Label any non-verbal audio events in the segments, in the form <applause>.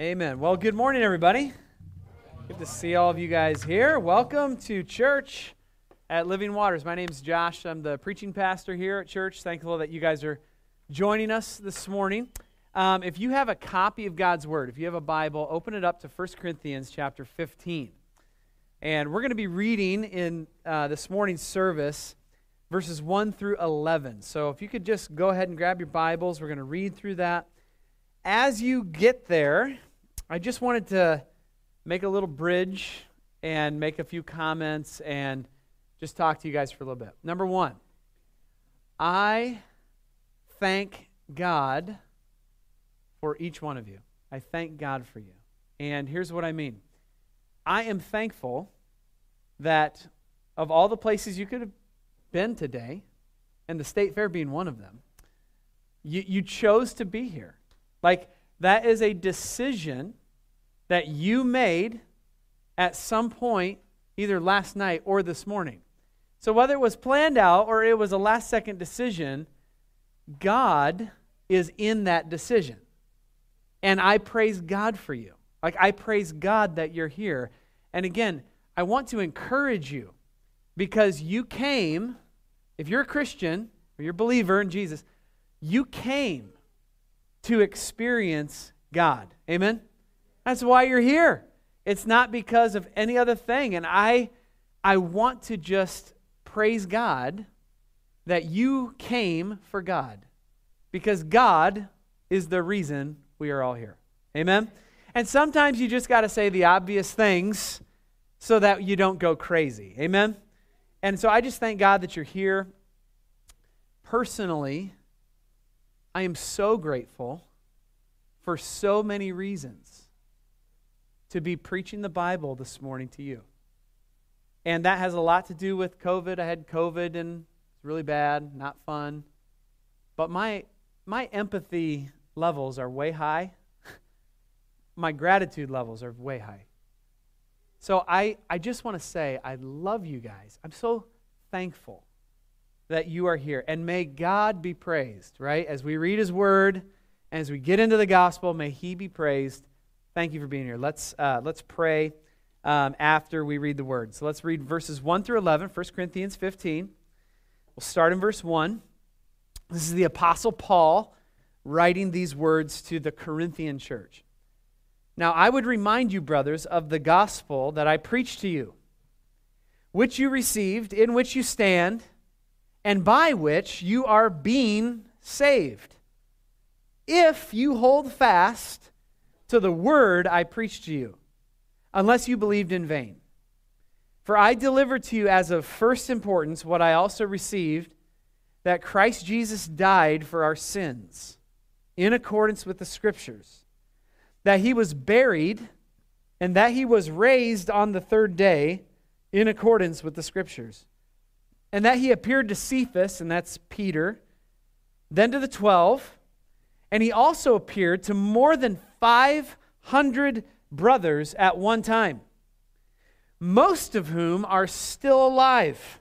Amen. Well, good morning, everybody. Good to see all of you guys here. Welcome to church at Living Waters. My name is Josh. I'm the preaching pastor here at church. Thankful that you guys are joining us this morning. Um, if you have a copy of God's Word, if you have a Bible, open it up to 1 Corinthians chapter 15. And we're going to be reading in uh, this morning's service verses 1 through 11. So if you could just go ahead and grab your Bibles, we're going to read through that. As you get there, I just wanted to make a little bridge and make a few comments and just talk to you guys for a little bit. Number one, I thank God for each one of you. I thank God for you. And here's what I mean I am thankful that of all the places you could have been today, and the state fair being one of them, you, you chose to be here. Like, that is a decision that you made at some point, either last night or this morning. So, whether it was planned out or it was a last second decision, God is in that decision. And I praise God for you. Like, I praise God that you're here. And again, I want to encourage you because you came, if you're a Christian or you're a believer in Jesus, you came to experience God. Amen? That's why you're here. It's not because of any other thing. And I, I want to just praise God that you came for God because God is the reason we are all here. Amen? And sometimes you just got to say the obvious things so that you don't go crazy. Amen? And so I just thank God that you're here. Personally, I am so grateful for so many reasons to be preaching the Bible this morning to you. And that has a lot to do with COVID. I had COVID and it's really bad, not fun. But my my empathy levels are way high. <laughs> my gratitude levels are way high. So I, I just want to say I love you guys. I'm so thankful that you are here. And may God be praised, right? As we read his word, and as we get into the gospel, may he be praised. Thank you for being here. Let's, uh, let's pray um, after we read the word. So let's read verses 1 through 11, 1 Corinthians 15. We'll start in verse 1. This is the Apostle Paul writing these words to the Corinthian church. Now, I would remind you, brothers, of the gospel that I preached to you, which you received, in which you stand, and by which you are being saved if you hold fast to the word I preached to you, unless you believed in vain. For I delivered to you as of first importance what I also received that Christ Jesus died for our sins, in accordance with the Scriptures, that he was buried, and that he was raised on the third day, in accordance with the Scriptures, and that he appeared to Cephas, and that's Peter, then to the twelve. And he also appeared to more than 500 brothers at one time, most of whom are still alive,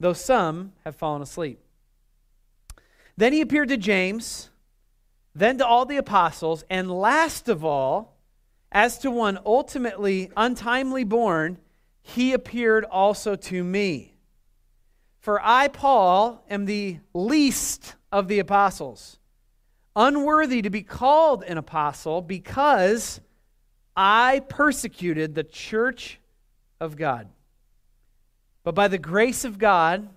though some have fallen asleep. Then he appeared to James, then to all the apostles, and last of all, as to one ultimately untimely born, he appeared also to me. For I, Paul, am the least of the apostles unworthy to be called an apostle because I persecuted the church of God. But by the grace of God,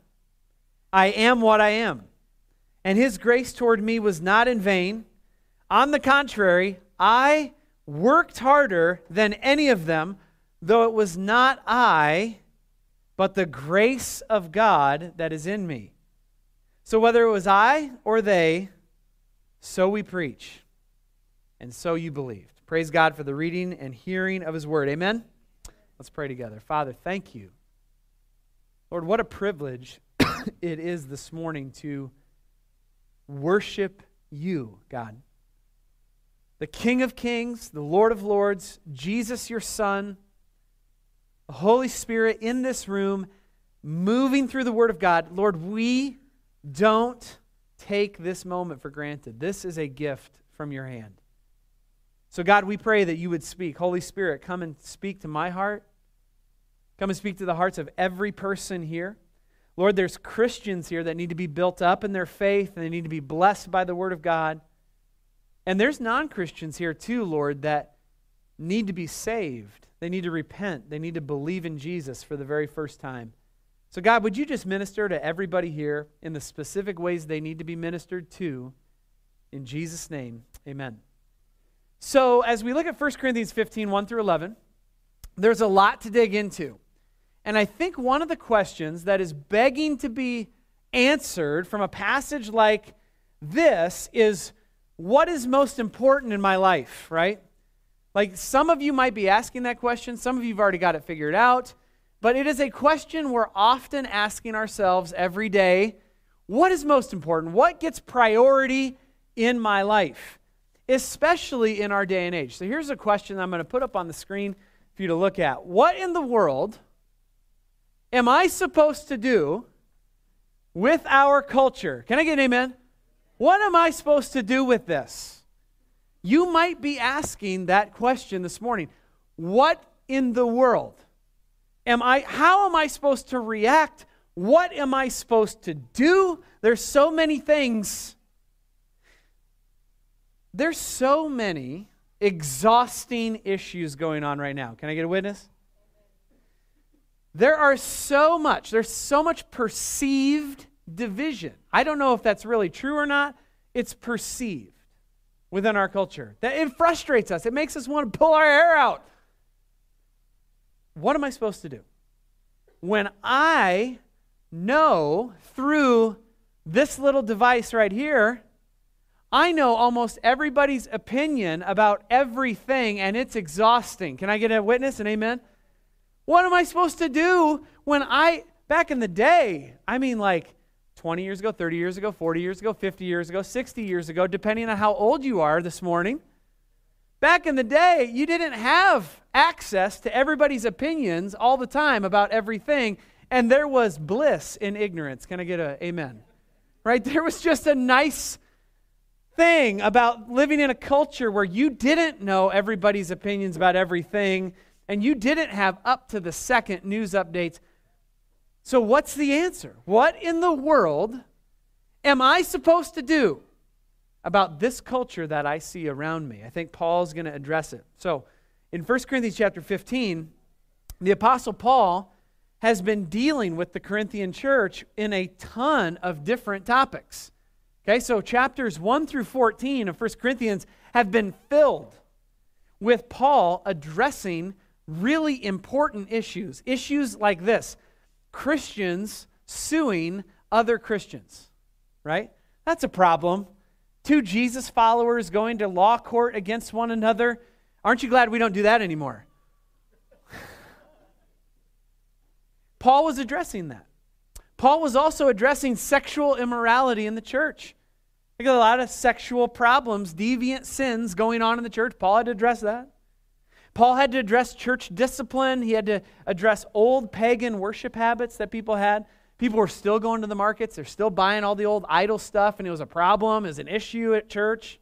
I am what I am. And his grace toward me was not in vain. On the contrary, I worked harder than any of them, though it was not I, but the grace of God that is in me. So whether it was I or they, so we preach, and so you believed. Praise God for the reading and hearing of His word. Amen? Let's pray together. Father, thank you. Lord, what a privilege <coughs> it is this morning to worship you, God. The King of Kings, the Lord of Lords, Jesus, your Son, the Holy Spirit in this room, moving through the Word of God. Lord, we don't take this moment for granted. This is a gift from your hand. So, God, we pray that you would speak. Holy Spirit, come and speak to my heart. Come and speak to the hearts of every person here. Lord, there's Christians here that need to be built up in their faith and they need to be blessed by the Word of God. And there's non Christians here too, Lord, that need to be saved. They need to repent. They need to believe in Jesus for the very first time. So, God, would you just minister to everybody here in the specific ways they need to be ministered to? In Jesus' name, amen. So, as we look at 1 Corinthians 15, 1 through 11, there's a lot to dig into. And I think one of the questions that is begging to be answered from a passage like this is what is most important in my life, right? Like some of you might be asking that question, some of you have already got it figured out, but it is a question we're often asking ourselves every day. What is most important? What gets priority in my life? especially in our day and age. So here's a question I'm going to put up on the screen for you to look at. What in the world am I supposed to do with our culture? Can I get an amen? What am I supposed to do with this? You might be asking that question this morning. What in the world am I how am I supposed to react? What am I supposed to do? There's so many things there's so many exhausting issues going on right now. Can I get a witness? There are so much, there's so much perceived division. I don't know if that's really true or not. It's perceived within our culture. That it frustrates us. It makes us want to pull our hair out. What am I supposed to do? When I know through this little device right here I know almost everybody's opinion about everything, and it's exhausting. Can I get a witness and amen? What am I supposed to do when I, back in the day, I mean, like 20 years ago, 30 years ago, 40 years ago, 50 years ago, 60 years ago, depending on how old you are this morning. Back in the day, you didn't have access to everybody's opinions all the time about everything, and there was bliss in ignorance. Can I get a amen? Right? There was just a nice thing about living in a culture where you didn't know everybody's opinions about everything and you didn't have up to the second news updates. So, what's the answer? What in the world am I supposed to do about this culture that I see around me? I think Paul's going to address it. So, in 1 Corinthians chapter 15, the Apostle Paul has been dealing with the Corinthian church in a ton of different topics. Okay, so chapters 1 through 14 of 1 Corinthians have been filled with Paul addressing really important issues. Issues like this Christians suing other Christians, right? That's a problem. Two Jesus followers going to law court against one another. Aren't you glad we don't do that anymore? Paul was addressing that. Paul was also addressing sexual immorality in the church. There's a lot of sexual problems, deviant sins going on in the church. Paul had to address that. Paul had to address church discipline. He had to address old pagan worship habits that people had. People were still going to the markets, they're still buying all the old idol stuff, and it was a problem, it was an issue at church.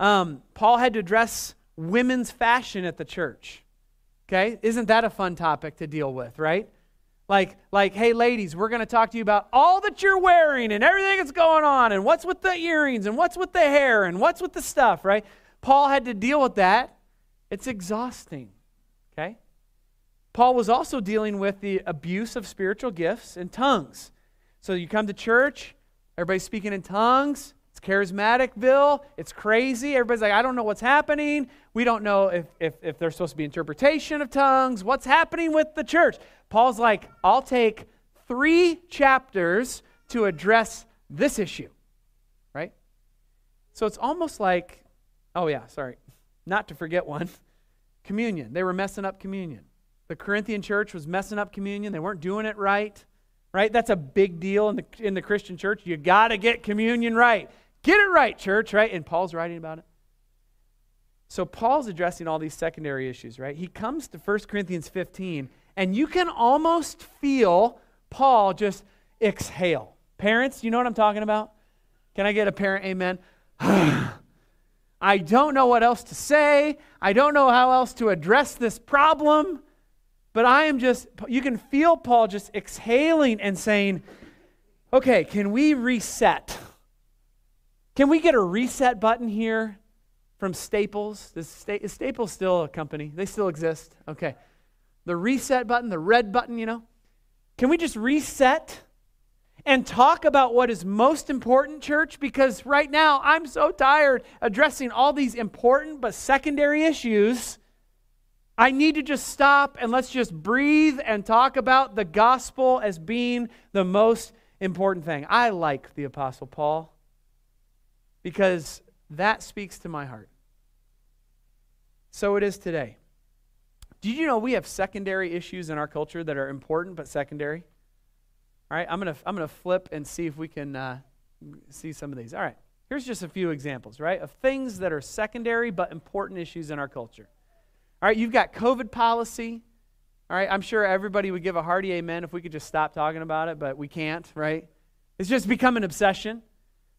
Um, Paul had to address women's fashion at the church. Okay? Isn't that a fun topic to deal with, right? Like, like, hey, ladies, we're going to talk to you about all that you're wearing and everything that's going on and what's with the earrings and what's with the hair and what's with the stuff, right? Paul had to deal with that. It's exhausting, okay? Paul was also dealing with the abuse of spiritual gifts and tongues. So you come to church, everybody's speaking in tongues, it's charismaticville, it's crazy. Everybody's like, I don't know what's happening. We don't know if, if, if there's supposed to be interpretation of tongues. What's happening with the church? Paul's like, I'll take three chapters to address this issue, right? So it's almost like, oh, yeah, sorry, not to forget one <laughs> communion. They were messing up communion. The Corinthian church was messing up communion, they weren't doing it right, right? That's a big deal in the, in the Christian church. You got to get communion right. Get it right, church, right? And Paul's writing about it. So Paul's addressing all these secondary issues, right? He comes to 1 Corinthians 15 and you can almost feel Paul just exhale. Parents, you know what I'm talking about? Can I get a parent amen? <sighs> I don't know what else to say. I don't know how else to address this problem. But I am just, you can feel Paul just exhaling and saying, okay, can we reset? Can we get a reset button here from Staples? Is, Staples still a company? They still exist? Okay. The reset button, the red button, you know? Can we just reset? and talk about what is most important, church, because right now I'm so tired addressing all these important but secondary issues. I need to just stop and let's just breathe and talk about the gospel as being the most important thing. I like the Apostle Paul because that speaks to my heart. So it is today. Did you know we have secondary issues in our culture that are important but secondary? All right, I'm to I'm to flip and see if we can uh, see some of these. All right, here's just a few examples, right, of things that are secondary but important issues in our culture. All right, you've got COVID policy. All right, I'm sure everybody would give a hearty amen if we could just stop talking about it, but we can't, right? It's just become an obsession.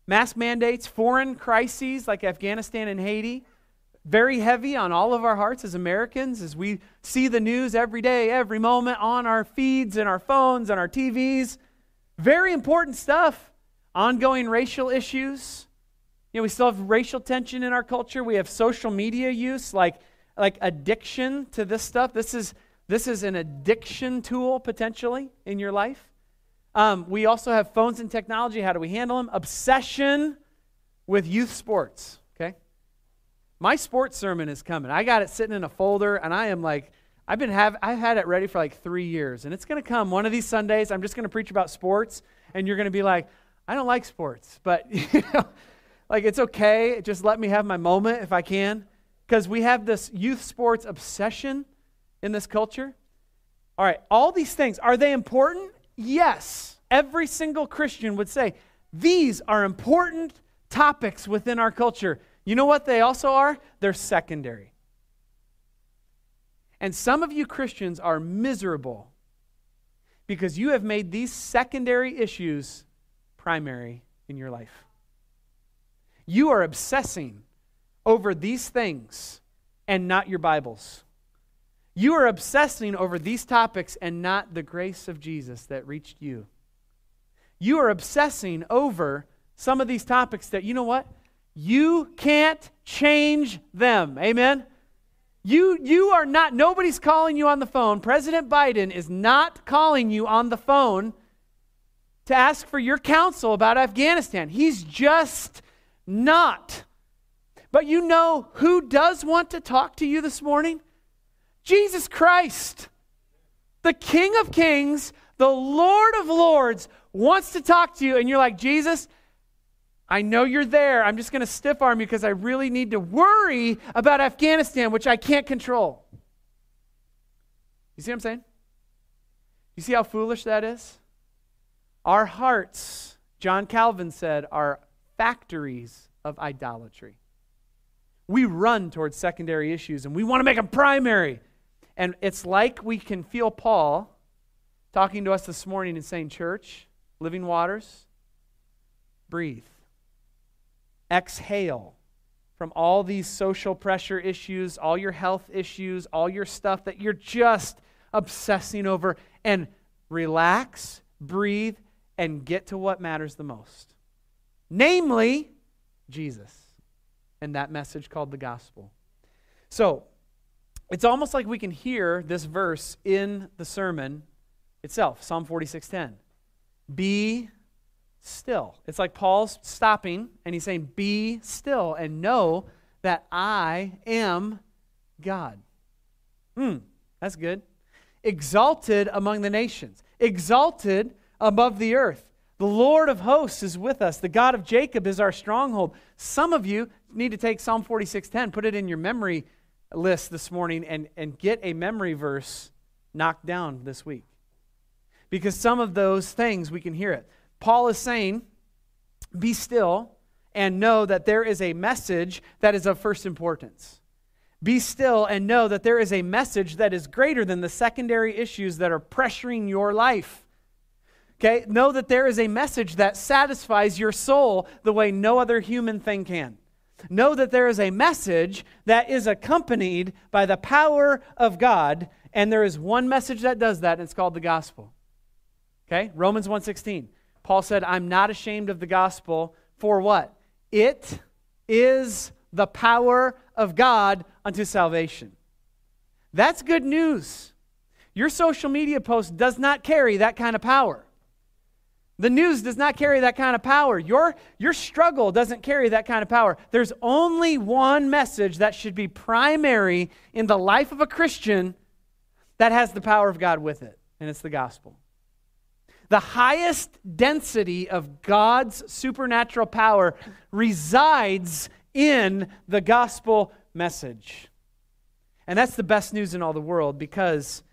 Mask mandates, foreign crises like Afghanistan and Haiti, very heavy on all of our hearts as Americans as we see the news every day, every moment on our feeds and our phones and our TVs. Very important stuff. Ongoing racial issues. You know, we still have racial tension in our culture. We have social media use, like, like addiction to this stuff. This is, this is an addiction tool potentially in your life. Um, we also have phones and technology. How do we handle them? Obsession with youth sports. Okay? My sports sermon is coming. I got it sitting in a folder, and I am like, I've been have I've had it ready for like three years, and it's going to come one of these Sundays. I'm just going to preach about sports, and you're going to be like, I don't like sports, <laughs> but you know, like it's okay. Just let me have my moment if I can, because we have this youth sports obsession in this culture. All right, all these things are they important? Yes, every single Christian would say these are important topics within our culture. You know what they also are? They're secondary. And some of you Christians are miserable because you have made these secondary issues primary in your life. You are obsessing over these things and not your Bibles. You are obsessing over these topics and not the grace of Jesus that reached you. You are obsessing over some of these topics that, you know what? You can't change them. Amen? You, you are not, nobody's calling you on the phone. President Biden is not calling you on the phone to ask for your counsel about Afghanistan. He's just not. But you know who does want to talk to you this morning? Jesus Christ, the King of Kings, the Lord of Lords, wants to talk to you. And you're like, Jesus, I know you're there. I'm just going to stiff arm you because I really need to worry about Afghanistan, which I can't control. You see what I'm saying? You see how foolish that is? Our hearts, John Calvin said, are factories of idolatry. We run towards secondary issues and we want to make them primary. And it's like we can feel Paul talking to us this morning and saying, Church, living waters, breathe exhale from all these social pressure issues, all your health issues, all your stuff that you're just obsessing over, and relax, breathe, and get to what matters the most. Namely, Jesus and that message called the gospel. So, it's almost like we can hear this verse in the sermon itself, Psalm 46:10. Be still. It's like Paul's stopping and he's saying, Be still and know that I am God. Hmm, that's good. Exalted among the nations, exalted above the earth. The Lord of hosts is with us. The God of Jacob is our stronghold. Some of you need to take Psalm 46:10, put it in your memory list this morning, and, and get a memory verse knocked down this week. Because some of those things we can hear it. Paul is saying, be still and know that there is a message that is of first importance. Be still and know that there is a message that is greater than the secondary issues that are pressuring your life. Okay? Know that there is a message that satisfies your soul the way no other human thing can. Know that there is a message that is accompanied by the power of God, and there is one message that does that, and it's called the gospel. Okay? Romans 1:16. Paul said, "I'm not ashamed of the gospel for what? It is the power of God unto salvation." That's good news. Your social media post does not carry that kind of power. The news does not carry that kind of power. Your, your struggle doesn't carry that kind of power. There's only one message that should be primary in the life of a Christian that has the power of God with it, and it's the gospel. The highest density of God's supernatural power resides in the gospel message. And that's the best news in all the world because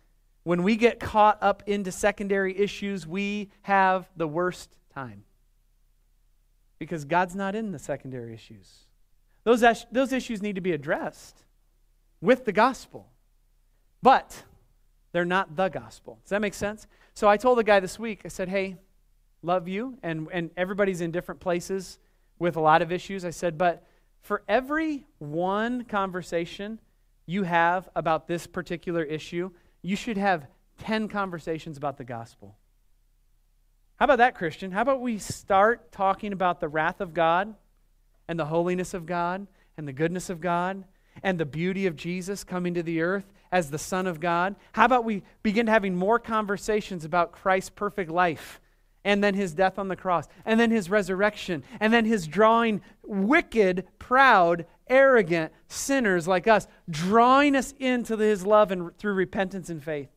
when we get caught up into secondary issues, we have the worst time. Because God's not in the secondary issues. Those, those issues need to be addressed with the gospel. But they're not the gospel. Does that make sense? So I told the guy this week, I said, hey, love you. And, and everybody's in different places with a lot of issues. I said, but for every one conversation you have about this particular issue, you should have 10 conversations about the gospel. How about that, Christian? How about we start talking about the wrath of God and the holiness of God and the goodness of God and the beauty of Jesus coming to the earth as the Son of God? How about we begin having more conversations about Christ's perfect life and then his death on the cross and then his resurrection and then his drawing wicked, proud, arrogant sinners like us, drawing us into his love and through repentance and faith.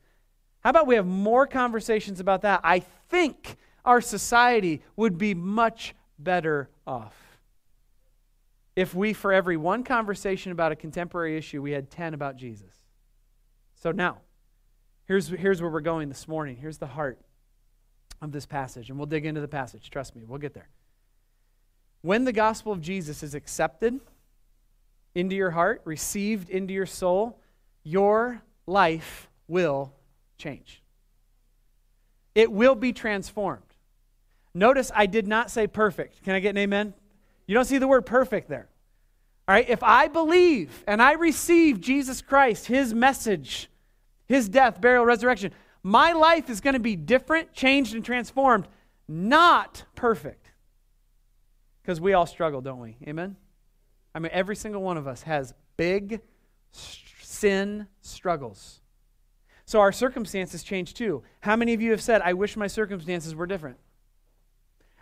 How about we have more conversations about that? I think our society would be much better off. If we, for every one conversation about a contemporary issue, we had 10 about Jesus. So now, here's, here's where we're going this morning. Here's the heart of this passage, and we'll dig into the passage. Trust me, we'll get there. When the gospel of Jesus is accepted, into your heart, received into your soul, your life will change. It will be transformed. Notice I did not say perfect. Can I get an amen? You don't see the word perfect there. All right, if I believe and I receive Jesus Christ, his message, his death, burial, resurrection, my life is going to be different, changed, and transformed, not perfect. Because we all struggle, don't we? Amen? I mean, every single one of us has big sin struggles. So our circumstances change too. How many of you have said, I wish my circumstances were different?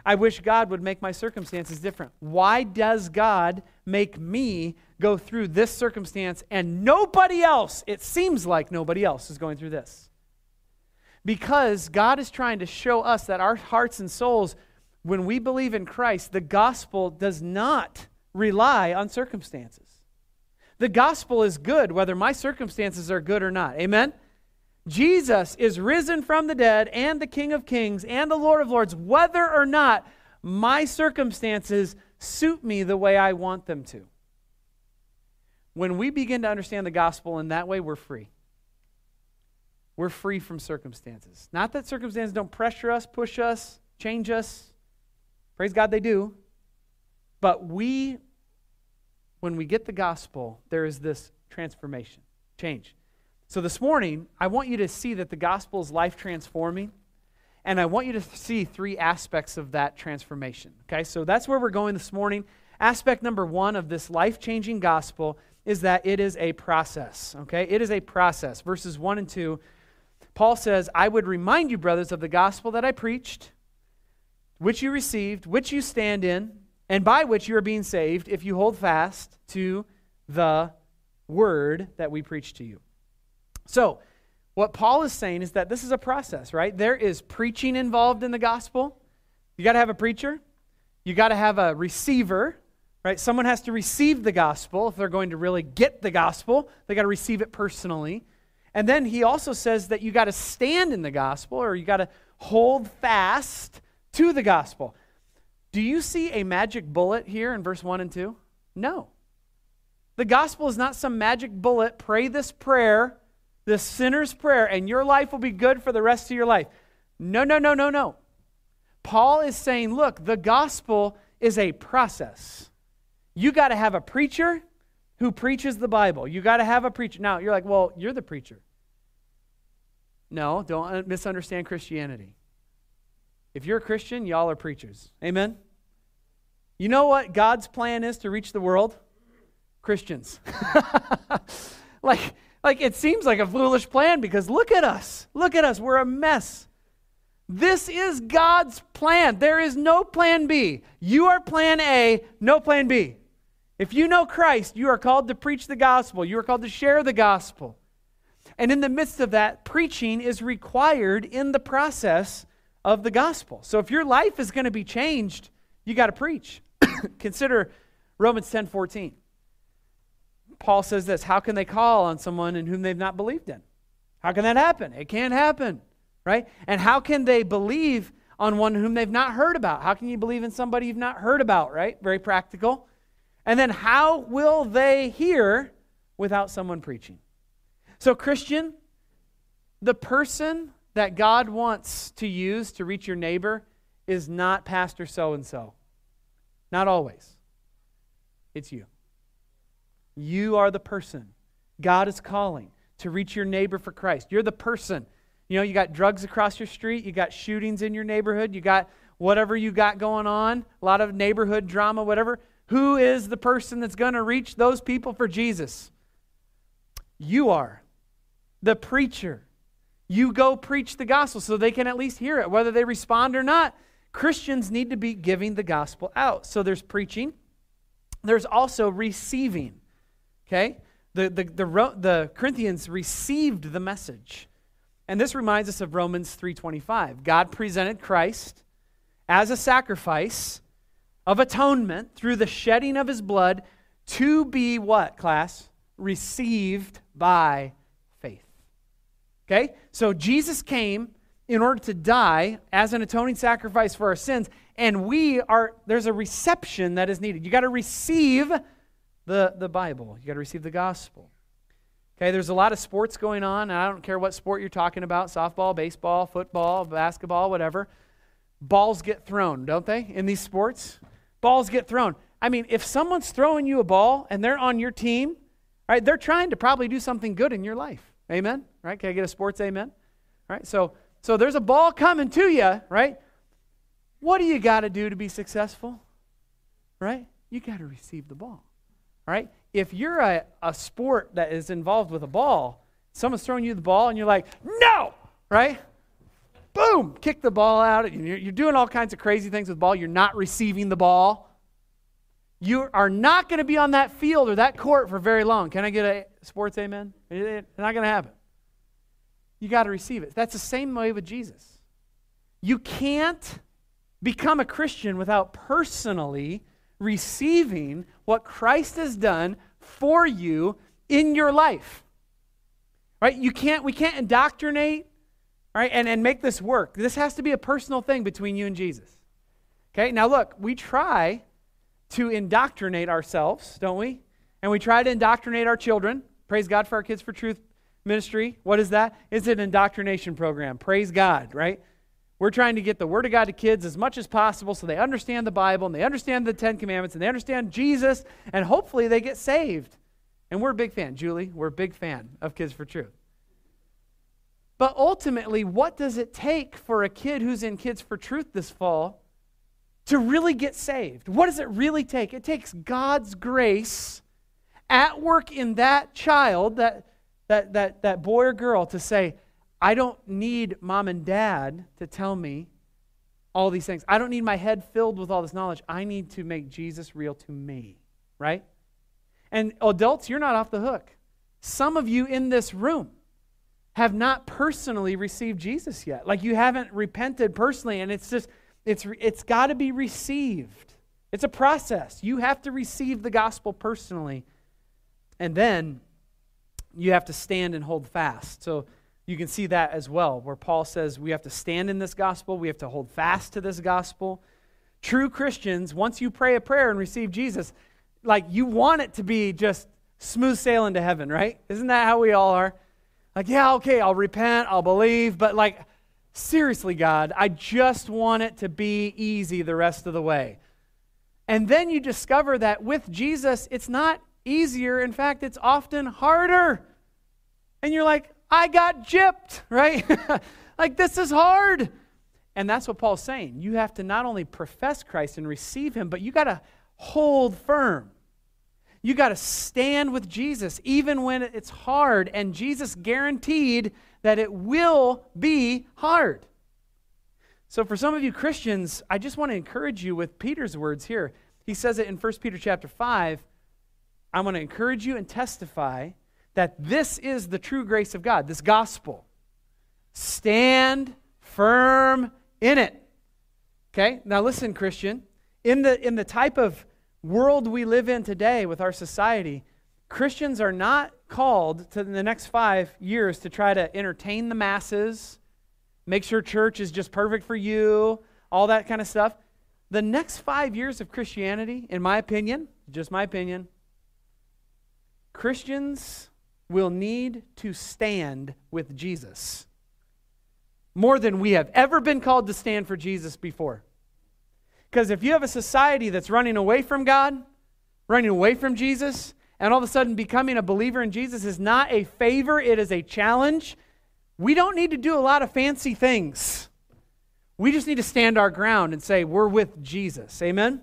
I wish God would make my circumstances different. Why does God make me go through this circumstance and nobody else, it seems like nobody else is going through this? Because God is trying to show us that our hearts and souls, when we believe in Christ, the gospel does not rely on circumstances. The gospel is good whether my circumstances are good or not. Amen? Jesus is risen from the dead and the King of Kings and the Lord of Lords, whether or not my circumstances suit me the way I want them to. When we begin to understand the gospel in that way, we're free. We're free from circumstances. Not that circumstances don't pressure us, push us, change us. Praise God, they do. But we, when we get the gospel, there is this transformation, change. So this morning, I want you to see that the gospel is life transforming. And I want you to see three aspects of that transformation. Okay, so that's where we're going this morning. Aspect number one of this life changing gospel is that it is a process. Okay, it is a process. Verses one and two, Paul says, I would remind you, brothers, of the gospel that I preached, which you received, which you stand in, and by which you are being saved if you hold fast to the word that we preach to you. So, what Paul is saying is that this is a process, right? There is preaching involved in the gospel. You got to have a preacher, you got to have a receiver, right? Someone has to receive the gospel if they're going to really get the gospel, they got to receive it personally. And then he also says that you got to stand in the gospel or you got to hold fast to the gospel. Do you see a magic bullet here in verse 1 and 2? No. The gospel is not some magic bullet. Pray this prayer, this sinner's prayer, and your life will be good for the rest of your life. No, no, no, no, no. Paul is saying, look, the gospel is a process. You got to have a preacher who preaches the Bible. You got to have a preacher. Now, you're like, well, you're the preacher. No, don't misunderstand Christianity. If you're a Christian, y'all are preachers. Amen? You know what God's plan is to reach the world? Christians. <laughs> like, like it seems like a foolish plan because look at us. Look at us. We're a mess. This is God's plan. There is no plan B. You are plan A, no plan B. If you know Christ, you are called to preach the gospel. You are called to share the gospel. And in the midst of that, preaching is required in the process of the gospel. So if your life is going to be changed, you got to preach. <coughs> Consider Romans 10 14. Paul says this How can they call on someone in whom they've not believed in? How can that happen? It can't happen right? And how can they believe on one whom they've not heard about? How can you believe in somebody you've not heard about, right? Very practical. And then how will they hear without someone preaching? So, Christian, the person that God wants to use to reach your neighbor is not Pastor so and so. Not always. It's you. You are the person God is calling to reach your neighbor for Christ. You're the person you know, you got drugs across your street, you got shootings in your neighborhood, you got whatever you got going on, a lot of neighborhood drama, whatever. Who is the person that's going to reach those people for Jesus? You are. The preacher. You go preach the gospel so they can at least hear it, whether they respond or not. Christians need to be giving the gospel out. So there's preaching, there's also receiving. Okay? The, the, the, the Corinthians received the message. And this reminds us of Romans 3:25. God presented Christ as a sacrifice of atonement through the shedding of his blood to be what, class? Received by. Okay? So Jesus came in order to die as an atoning sacrifice for our sins, and we are there's a reception that is needed. You got to receive the, the Bible. You got to receive the gospel. Okay, there's a lot of sports going on, and I don't care what sport you're talking about softball, baseball, football, basketball, whatever. Balls get thrown, don't they, in these sports? Balls get thrown. I mean, if someone's throwing you a ball and they're on your team, right, they're trying to probably do something good in your life. Amen? Right? Can I get a sports amen? Right? So, so there's a ball coming to you, right? What do you got to do to be successful? Right? You got to receive the ball. All right? if you're a, a sport that is involved with a ball, someone's throwing you the ball and you're like, no, right? Boom, kick the ball out. You're, you're doing all kinds of crazy things with the ball. You're not receiving the ball. You are not going to be on that field or that court for very long. Can I get a sports amen? It's not going to happen. You got to receive it. That's the same way with Jesus. You can't become a Christian without personally receiving what Christ has done for you in your life. Right? You can't, we can't indoctrinate, right, and, and make this work. This has to be a personal thing between you and Jesus. Okay? Now look, we try to indoctrinate ourselves, don't we? And we try to indoctrinate our children. Praise God for our Kids for Truth ministry. What is that? It's an indoctrination program. Praise God, right? We're trying to get the Word of God to kids as much as possible so they understand the Bible and they understand the Ten Commandments and they understand Jesus and hopefully they get saved. And we're a big fan. Julie, we're a big fan of Kids for Truth. But ultimately, what does it take for a kid who's in Kids for Truth this fall to really get saved? What does it really take? It takes God's grace at work in that child, that, that, that, that boy or girl, to say, I don't need mom and dad to tell me all these things. I don't need my head filled with all this knowledge. I need to make Jesus real to me, right? And adults, you're not off the hook. Some of you in this room have not personally received Jesus yet. Like you haven't repented personally, and it's just, it's, it's got to be received. It's a process. You have to receive the gospel personally, and then you have to stand and hold fast. So, you can see that as well, where Paul says we have to stand in this gospel, we have to hold fast to this gospel. True Christians, once you pray a prayer and receive Jesus, like you want it to be just smooth sailing to heaven, right? Isn't that how we all are? Like, yeah, okay, I'll repent, I'll believe, but like, seriously, God, I just want it to be easy the rest of the way. And then you discover that with Jesus, it's not easier. In fact, it's often harder. And you're like, I got gypped, <laughs> right? <laughs> like, this is hard. And that's what Paul's saying. You have to not only profess Christ and receive him, but you got to hold firm. You got to stand with Jesus even when it's hard. And Jesus guaranteed that it will be hard. So for some of you Christians, I just want to encourage you with Peter's words here. He says it in 1 Peter chapter 5. I want to encourage you and testify that this is the true grace of God, this gospel. Stand firm in it. Okay? Now listen, Christian. In the in the type of world we live in today with our society, Christians are not called to the next 5 years to try to entertain the masses make sure church is just perfect for you, all that kind of stuff. The next five years of Christianity, in my opinion, just my opinion, Christians will need to stand with Jesus more than we have ever been called to stand for Jesus before. Because if you have a society that's running away from God, running away from Jesus, and all of a sudden becoming a believer in Jesus is not a favor, it is a challenge we don't need to do a lot of fancy things. We just need to stand our ground and say, we're with Jesus. Amen?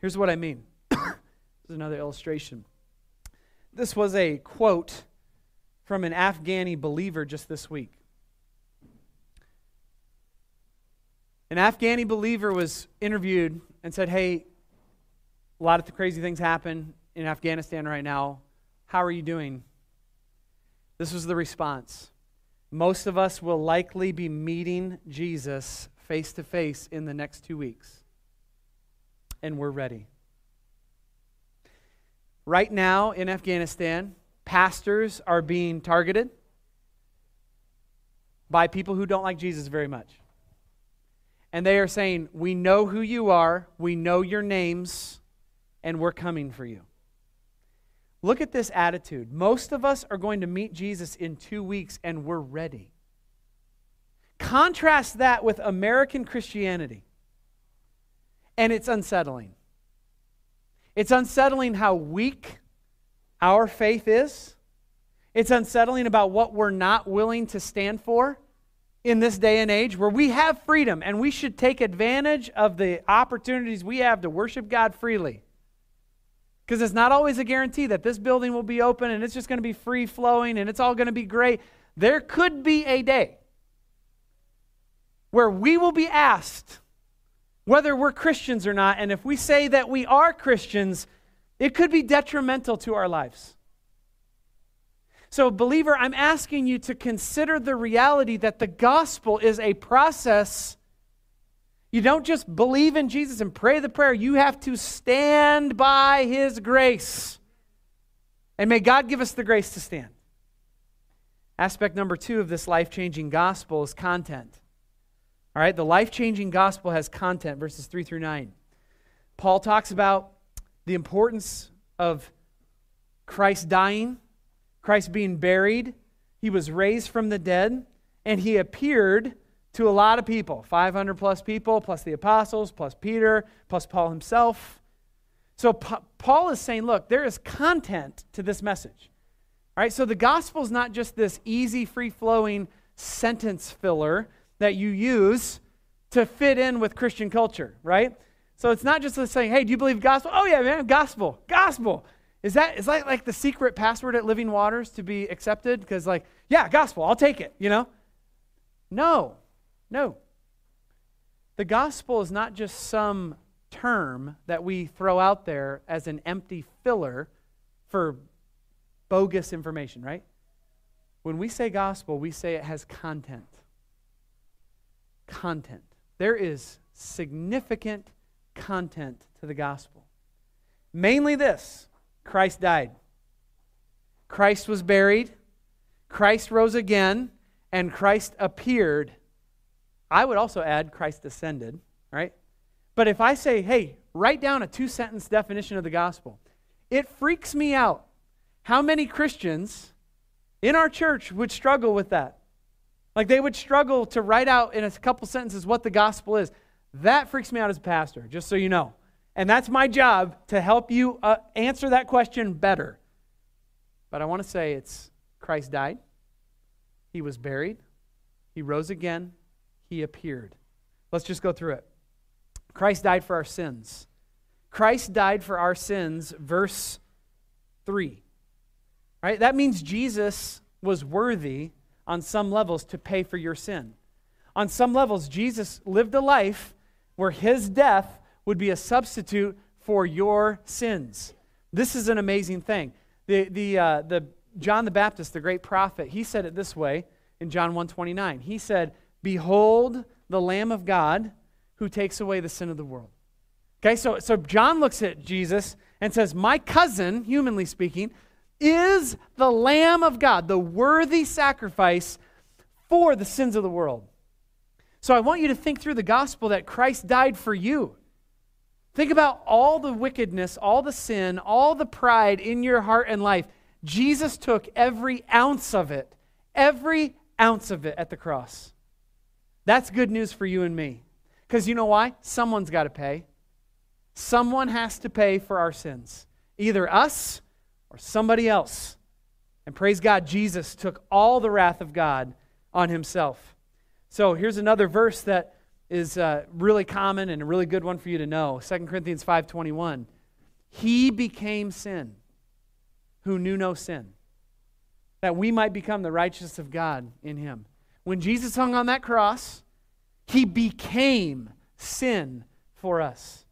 Here's what I mean. <coughs> is another illustration. This was a quote from an Afghani believer just this week. An Afghani believer was interviewed and said, Hey, a lot of the crazy things happen in Afghanistan right now. How are you doing? This was the response most of us will likely be meeting Jesus face to face in the next two weeks. And we're ready. Right now in Afghanistan, pastors are being targeted by people who don't like Jesus very much. And they are saying, We know who you are, we know your names, and we're coming for you. Look at this attitude. Most of us are going to meet Jesus in two weeks and we're ready. Contrast that with American Christianity, and it's unsettling. It's unsettling how weak our faith is. It's unsettling about what we're not willing to stand for in this day and age where we have freedom and we should take advantage of the opportunities we have to worship God freely. Because it's not always a guarantee that this building will be open and it's just going to be free flowing and it's all going to be great. There could be a day where we will be asked whether we're Christians or not. And if we say that we are Christians, it could be detrimental to our lives. So, believer, I'm asking you to consider the reality that the gospel is a process you don't just believe in Jesus and pray the prayer, you have to stand by His grace. And may God give us the grace to stand. Aspect number two of this life changing gospel is content. All right, the life changing gospel has content, verses 3 through 9. Paul talks about the importance of Christ dying, Christ being buried, he was raised from the dead, and he appeared to a lot of people 500 plus people, plus the apostles, plus Peter, plus Paul himself. So pa- Paul is saying, look, there is content to this message. All right, so the gospel is not just this easy, free flowing sentence filler that you use to fit in with Christian culture, right? So it's not just saying, hey, do you believe gospel? Oh, yeah, man, gospel, gospel. Is that, is that like the secret password at Living Waters to be accepted? Because, like, yeah, gospel, I'll take it, you know? No. No. The gospel is not just some term that we throw out there as an empty filler for bogus information, right? When we say gospel, we say it has content. Content. There is significant content to the gospel. Mainly this Christ died, Christ was buried, Christ rose again, and Christ appeared I would also add Christ descended, right? But if I say, hey, write down a two sentence definition of the gospel, it freaks me out how many Christians in our church would struggle with that. Like they would struggle to write out in a couple sentences what the gospel is. That freaks me out as a pastor, just so you know. And that's my job to help you uh, answer that question better. But I want to say it's Christ died, He was buried, He rose again, He appeared. Let's just go through it. Christ died for our sins. Christ died for our sins, verse 3. Right? That means Jesus was worthy on some levels to pay for your sin. On some levels, Jesus lived a life where his death would be a substitute for your sins. This is an amazing thing. The, the, uh, the John the Baptist, the great prophet, he said it this way in John 1:29. He said, "Behold the Lamb of God who takes away the sin of the world." Okay, so, so John looks at Jesus and says, My cousin, humanly speaking, is the Lamb of God, the worthy sacrifice for the sins of the world. So I want you to think through the gospel that Christ died for you. Think about all the wickedness, all the sin, all the pride in your heart and life. Jesus took every ounce of it, every ounce of it at the cross. That's good news for you and me. Because you know why? Someone's got to pay. Someone has to pay for our sins, either us or somebody else. And praise God, Jesus took all the wrath of God on himself. So here's another verse that is uh, really common and a really good one for you to know 2 corinthians 5.21 he became sin who knew no sin that we might become the righteousness of god in him when jesus hung on that cross he became sin for us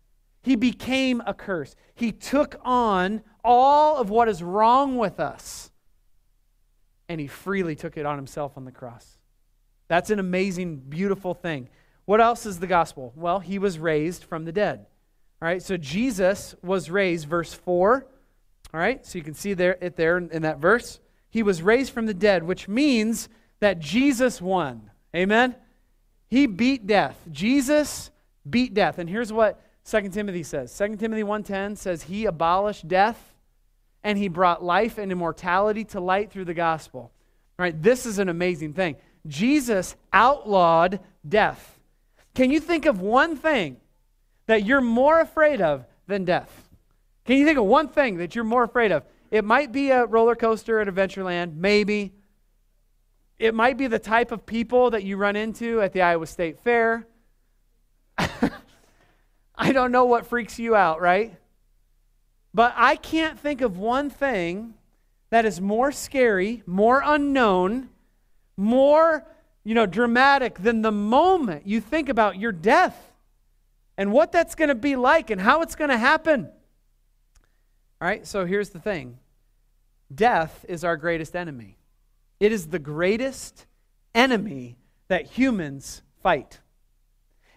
he became a curse. He took on all of what is wrong with us, and he freely took it on himself on the cross. That's an amazing, beautiful thing. What else is the gospel? Well, he was raised from the dead. All right, so Jesus was raised, verse 4. All right, so you can see there, it there in that verse. He was raised from the dead, which means that Jesus won. Amen? He beat death. Jesus beat death. And here's what 2 Timothy says. 2 Timothy 1:10 says he abolished death and he brought life and immortality to light through the gospel. Right? This is an amazing thing. Jesus outlawed death. Can you think of one thing that you're more afraid of than death? Can you think of one thing that you're more afraid of? It might be a roller coaster at Adventureland, maybe. It might be the type of people that you run into at the Iowa State Fair. <laughs> I don't know what freaks you out, right? But I can't think of one thing that is more scary, more unknown, more, you know, dramatic than the moment you think about your death and what that's going to be like and how it's going to happen. All right, so here's the thing death is our greatest enemy. It is the greatest enemy that humans fight.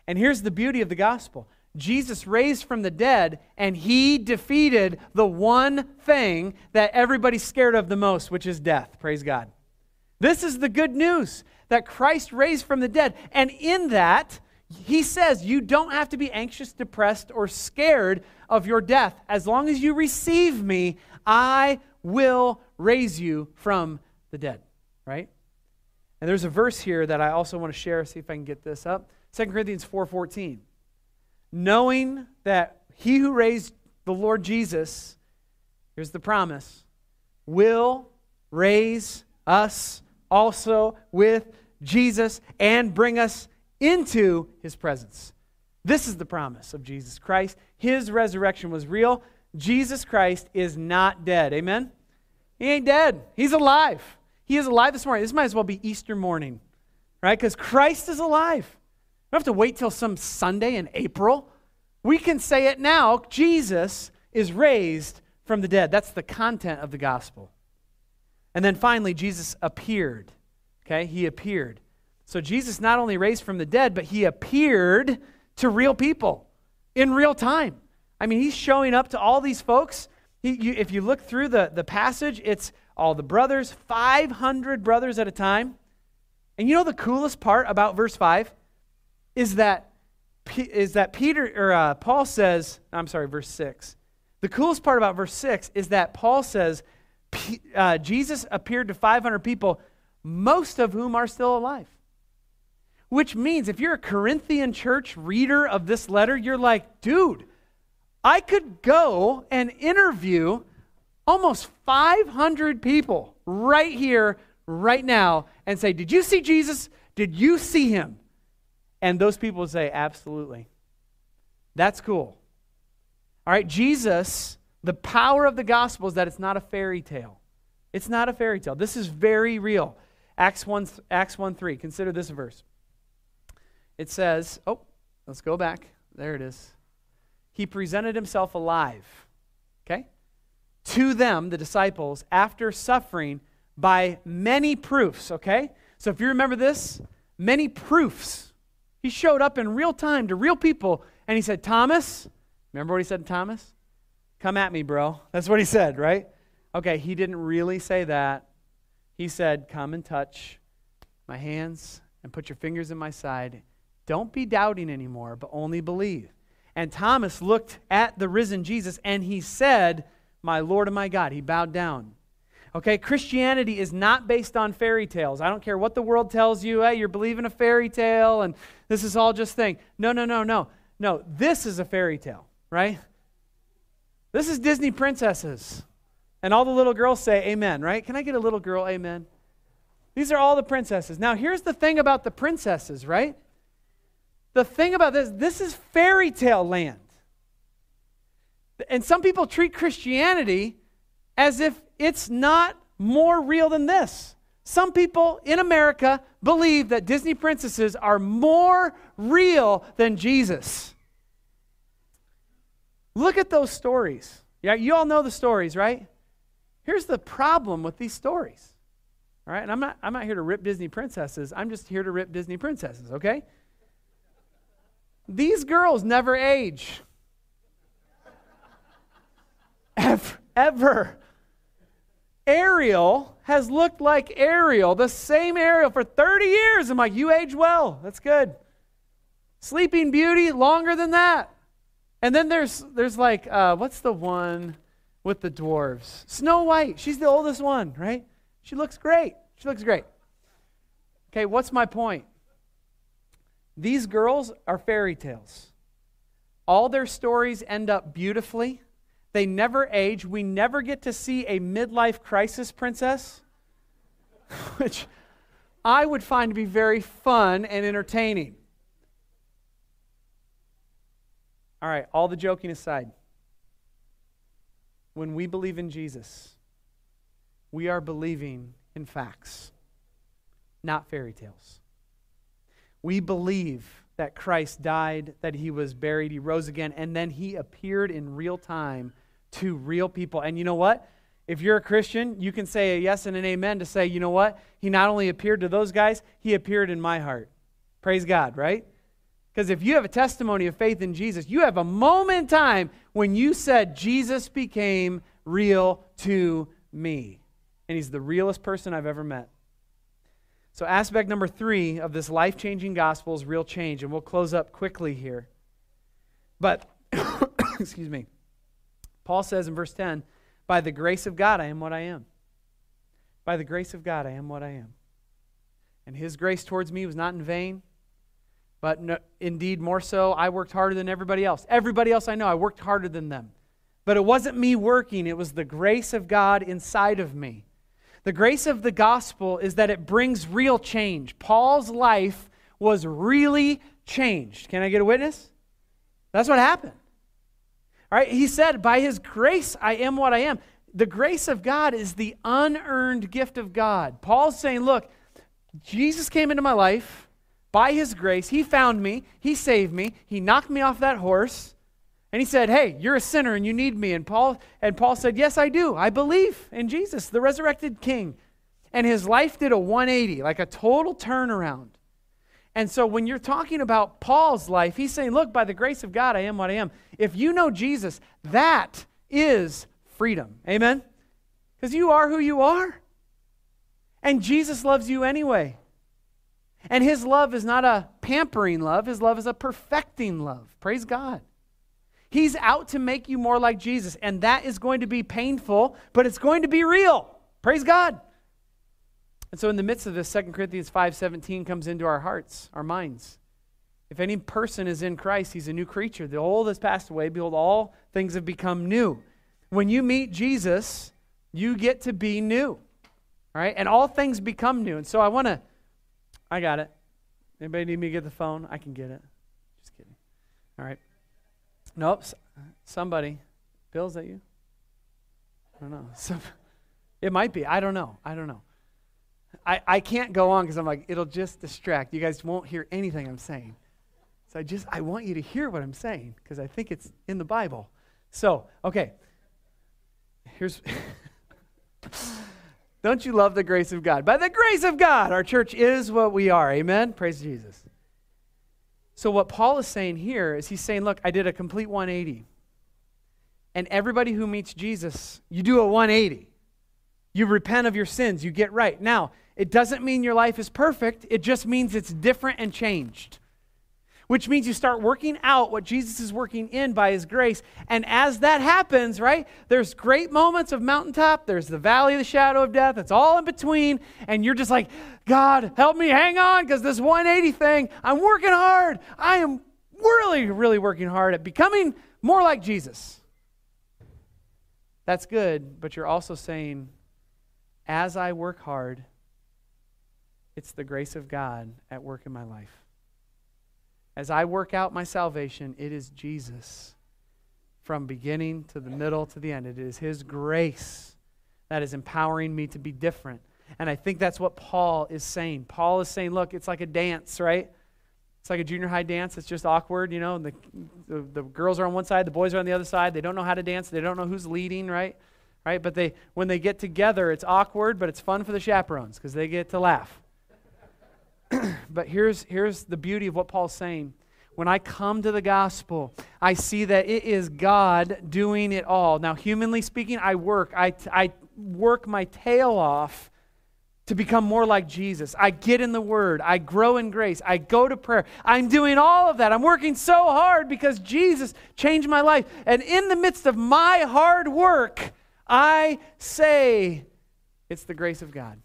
And here's the beauty of the gospel Jesus raised from the dead, and he defeated the one thing that everybody's scared of the most, which is death. Praise God. This is the good news that Christ raised from the dead. And in that, he says you don't have to be anxious, depressed, or scared of your death. As long as you receive me, I will raise you from the dead. Right? And there's a verse here that I also want to share, see if I can get this up. 2 Corinthians 4:14 knowing that he who raised the Lord Jesus, here's the promise, will raise us also with Jesus and bring us into his presence. This is the promise of Jesus Christ. His resurrection was real. Jesus Christ is not dead. Amen? He ain't dead. He's alive. He is alive this morning. This might as well be Easter morning, right? Because Christ is alive don't have to wait till some Sunday in April. We can say it now. Jesus is raised from the dead. That's the content of the gospel. And then finally, Jesus appeared. Okay, he appeared. So Jesus not only raised from the dead, but he appeared to real people in real time. I mean, he's showing up to all these folks. He, you, if you look through the, the passage, it's all the brothers, 500 brothers at a time. And you know the coolest part about verse 5? Is that, is that Peter or uh, Paul says, I'm sorry, verse 6. The coolest part about verse 6 is that Paul says uh, Jesus appeared to 500 people, most of whom are still alive. Which means if you're a Corinthian church reader of this letter, you're like, dude, I could go and interview almost 500 people right here, right now, and say, Did you see Jesus? Did you see him? And those people say, Absolutely. That's cool. All right, Jesus, the power of the gospel is that it's not a fairy tale. It's not a fairy tale. This is very real. Acts 1, Acts 1 3. Consider this verse. It says, oh, let's go back. There it is. He presented himself alive, okay, to them, the disciples, after suffering by many proofs, okay? So if you remember this, many proofs. He showed up in real time to real people and he said, Thomas, remember what he said to Thomas? Come at me, bro. That's what he said, right? Okay, he didn't really say that. He said, Come and touch my hands and put your fingers in my side. Don't be doubting anymore, but only believe. And Thomas looked at the risen Jesus and he said, My Lord and my God. He bowed down. Okay, Christianity is not based on fairy tales. I don't care what the world tells you. Hey, you're believing a fairy tale and this is all just thing. No, no, no, no. No, this is a fairy tale, right? This is Disney princesses. And all the little girls say amen, right? Can I get a little girl amen? These are all the princesses. Now, here's the thing about the princesses, right? The thing about this, this is fairy tale land. And some people treat Christianity as if it's not more real than this. Some people in America believe that Disney princesses are more real than Jesus. Look at those stories. Yeah, you all know the stories, right? Here's the problem with these stories. All right, and I'm not I'm not here to rip Disney princesses. I'm just here to rip Disney princesses, okay? These girls never age. <laughs> Ever, ever. Ariel has looked like Ariel, the same Ariel for 30 years. I'm like, you age well. That's good. Sleeping Beauty, longer than that. And then there's there's like uh, what's the one with the dwarves? Snow White. She's the oldest one, right? She looks great. She looks great. Okay, what's my point? These girls are fairy tales. All their stories end up beautifully. They never age. We never get to see a midlife crisis princess, <laughs> which I would find to be very fun and entertaining. All right, all the joking aside, when we believe in Jesus, we are believing in facts, not fairy tales. We believe that Christ died, that he was buried, he rose again, and then he appeared in real time to real people. And you know what? If you're a Christian, you can say a yes and an amen to say, you know what? He not only appeared to those guys, he appeared in my heart. Praise God, right? Because if you have a testimony of faith in Jesus, you have a moment in time when you said, Jesus became real to me. And he's the realest person I've ever met. So, aspect number three of this life changing gospel is real change. And we'll close up quickly here. But, <coughs> excuse me. Paul says in verse 10 By the grace of God, I am what I am. By the grace of God, I am what I am. And his grace towards me was not in vain. But no, indeed, more so, I worked harder than everybody else. Everybody else I know, I worked harder than them. But it wasn't me working, it was the grace of God inside of me. The grace of the gospel is that it brings real change. Paul's life was really changed. Can I get a witness? That's what happened. Right, he said, By his grace, I am what I am. The grace of God is the unearned gift of God. Paul's saying, Look, Jesus came into my life by his grace, he found me, he saved me, he knocked me off that horse, and he said, "Hey, you're a sinner and you need me." And Paul and Paul said, "Yes, I do. I believe in Jesus, the resurrected king." And his life did a 180, like a total turnaround. And so when you're talking about Paul's life, he's saying, "Look, by the grace of God, I am what I am." If you know Jesus, that is freedom. Amen. Because you are who you are. And Jesus loves you anyway. And his love is not a pampering love, his love is a perfecting love. Praise God. He's out to make you more like Jesus, and that is going to be painful, but it's going to be real. Praise God. And so in the midst of this, 2 Corinthians 5:17 comes into our hearts, our minds. If any person is in Christ, he's a new creature. The old has passed away. Behold, all things have become new. When you meet Jesus, you get to be new. All right? And all things become new. And so I want to, I got it. Anybody need me to get the phone? I can get it. Just kidding. All right. Nope. Somebody. Bill, is that you? I don't know. <laughs> Some, it might be. I don't know. I don't know. I, I can't go on because I'm like, it'll just distract. You guys won't hear anything I'm saying. So I just, I want you to hear what I'm saying because I think it's in the Bible. So, okay. Here's, <laughs> don't you love the grace of God? By the grace of God, our church is what we are. Amen? Praise Jesus. So, what Paul is saying here is he's saying, look, I did a complete 180. And everybody who meets Jesus, you do a 180. You repent of your sins, you get right. Now, it doesn't mean your life is perfect, it just means it's different and changed. Which means you start working out what Jesus is working in by his grace. And as that happens, right, there's great moments of mountaintop, there's the valley of the shadow of death, it's all in between. And you're just like, God, help me hang on because this 180 thing, I'm working hard. I am really, really working hard at becoming more like Jesus. That's good, but you're also saying, as I work hard, it's the grace of God at work in my life. As I work out my salvation, it is Jesus from beginning to the middle to the end. It is His grace that is empowering me to be different. And I think that's what Paul is saying. Paul is saying, look, it's like a dance, right? It's like a junior high dance. It's just awkward, you know. The, the, the, girls are on one side, the boys are on the other side. They don't know how to dance. They don't know who's leading, right? Right? But they, when they get together, it's awkward, but it's fun for the chaperones because they get to laugh. <clears throat> but here's, here's the beauty of what Paul's saying. When I come to the gospel, I see that it is God doing it all. Now, humanly speaking, I work. I, I work my tail off to become more like Jesus. I get in the Word. I grow in grace. I go to prayer. I'm doing all of that. I'm working so hard because Jesus changed my life. And in the midst of my hard work, I say, it's the grace of God.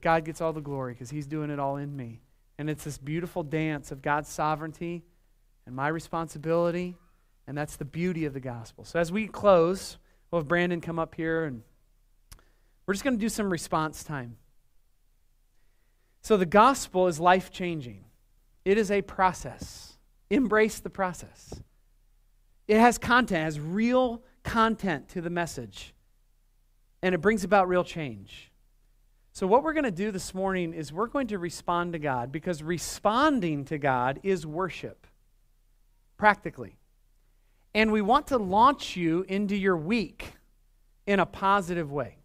God gets all the glory because He's doing it all in me. And it's this beautiful dance of God's sovereignty and my responsibility. And that's the beauty of the gospel. So as we close, we'll have Brandon come up here and we're just going to do some response time. So, the gospel is life changing, it is a process. Embrace the process. It has content, it has real content to the message, and it brings about real change. So, what we're going to do this morning is we're going to respond to God because responding to God is worship, practically. And we want to launch you into your week in a positive way.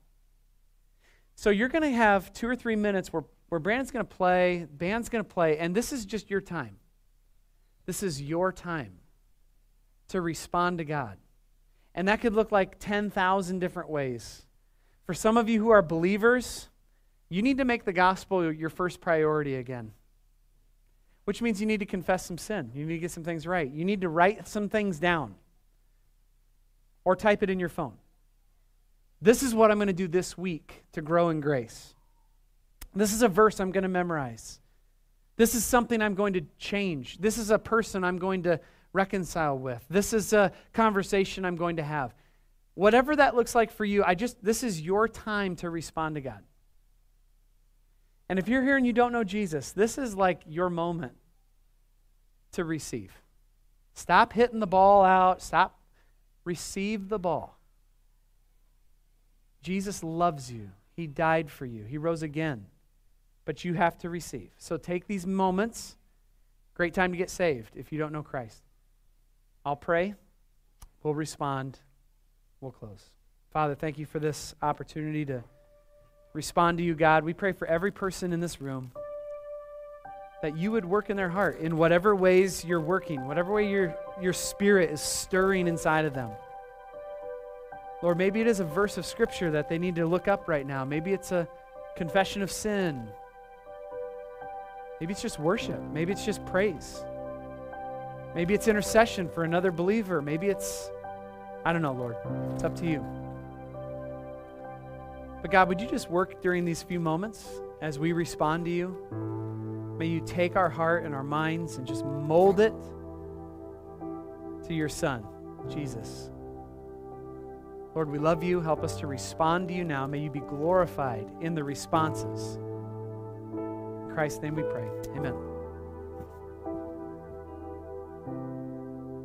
So you're going to have two or three minutes where, where Brandon's going to play, band's going to play, and this is just your time. This is your time to respond to God. And that could look like 10,000 different ways. For some of you who are believers, you need to make the gospel your first priority again. Which means you need to confess some sin. You need to get some things right. You need to write some things down or type it in your phone. This is what I'm going to do this week to grow in grace. This is a verse I'm going to memorize. This is something I'm going to change. This is a person I'm going to reconcile with. This is a conversation I'm going to have. Whatever that looks like for you, I just this is your time to respond to God. And if you're here and you don't know Jesus, this is like your moment to receive. Stop hitting the ball out. Stop. Receive the ball. Jesus loves you. He died for you. He rose again. But you have to receive. So take these moments. Great time to get saved if you don't know Christ. I'll pray. We'll respond. We'll close. Father, thank you for this opportunity to respond to you, God. We pray for every person in this room that you would work in their heart in whatever ways you're working, whatever way your, your spirit is stirring inside of them. Lord, maybe it is a verse of Scripture that they need to look up right now. Maybe it's a confession of sin. Maybe it's just worship. Maybe it's just praise. Maybe it's intercession for another believer. Maybe it's, I don't know, Lord. It's up to you. But God, would you just work during these few moments as we respond to you? May you take our heart and our minds and just mold it to your Son, Jesus. Lord, we love you. Help us to respond to you now. May you be glorified in the responses. In Christ's name we pray. Amen.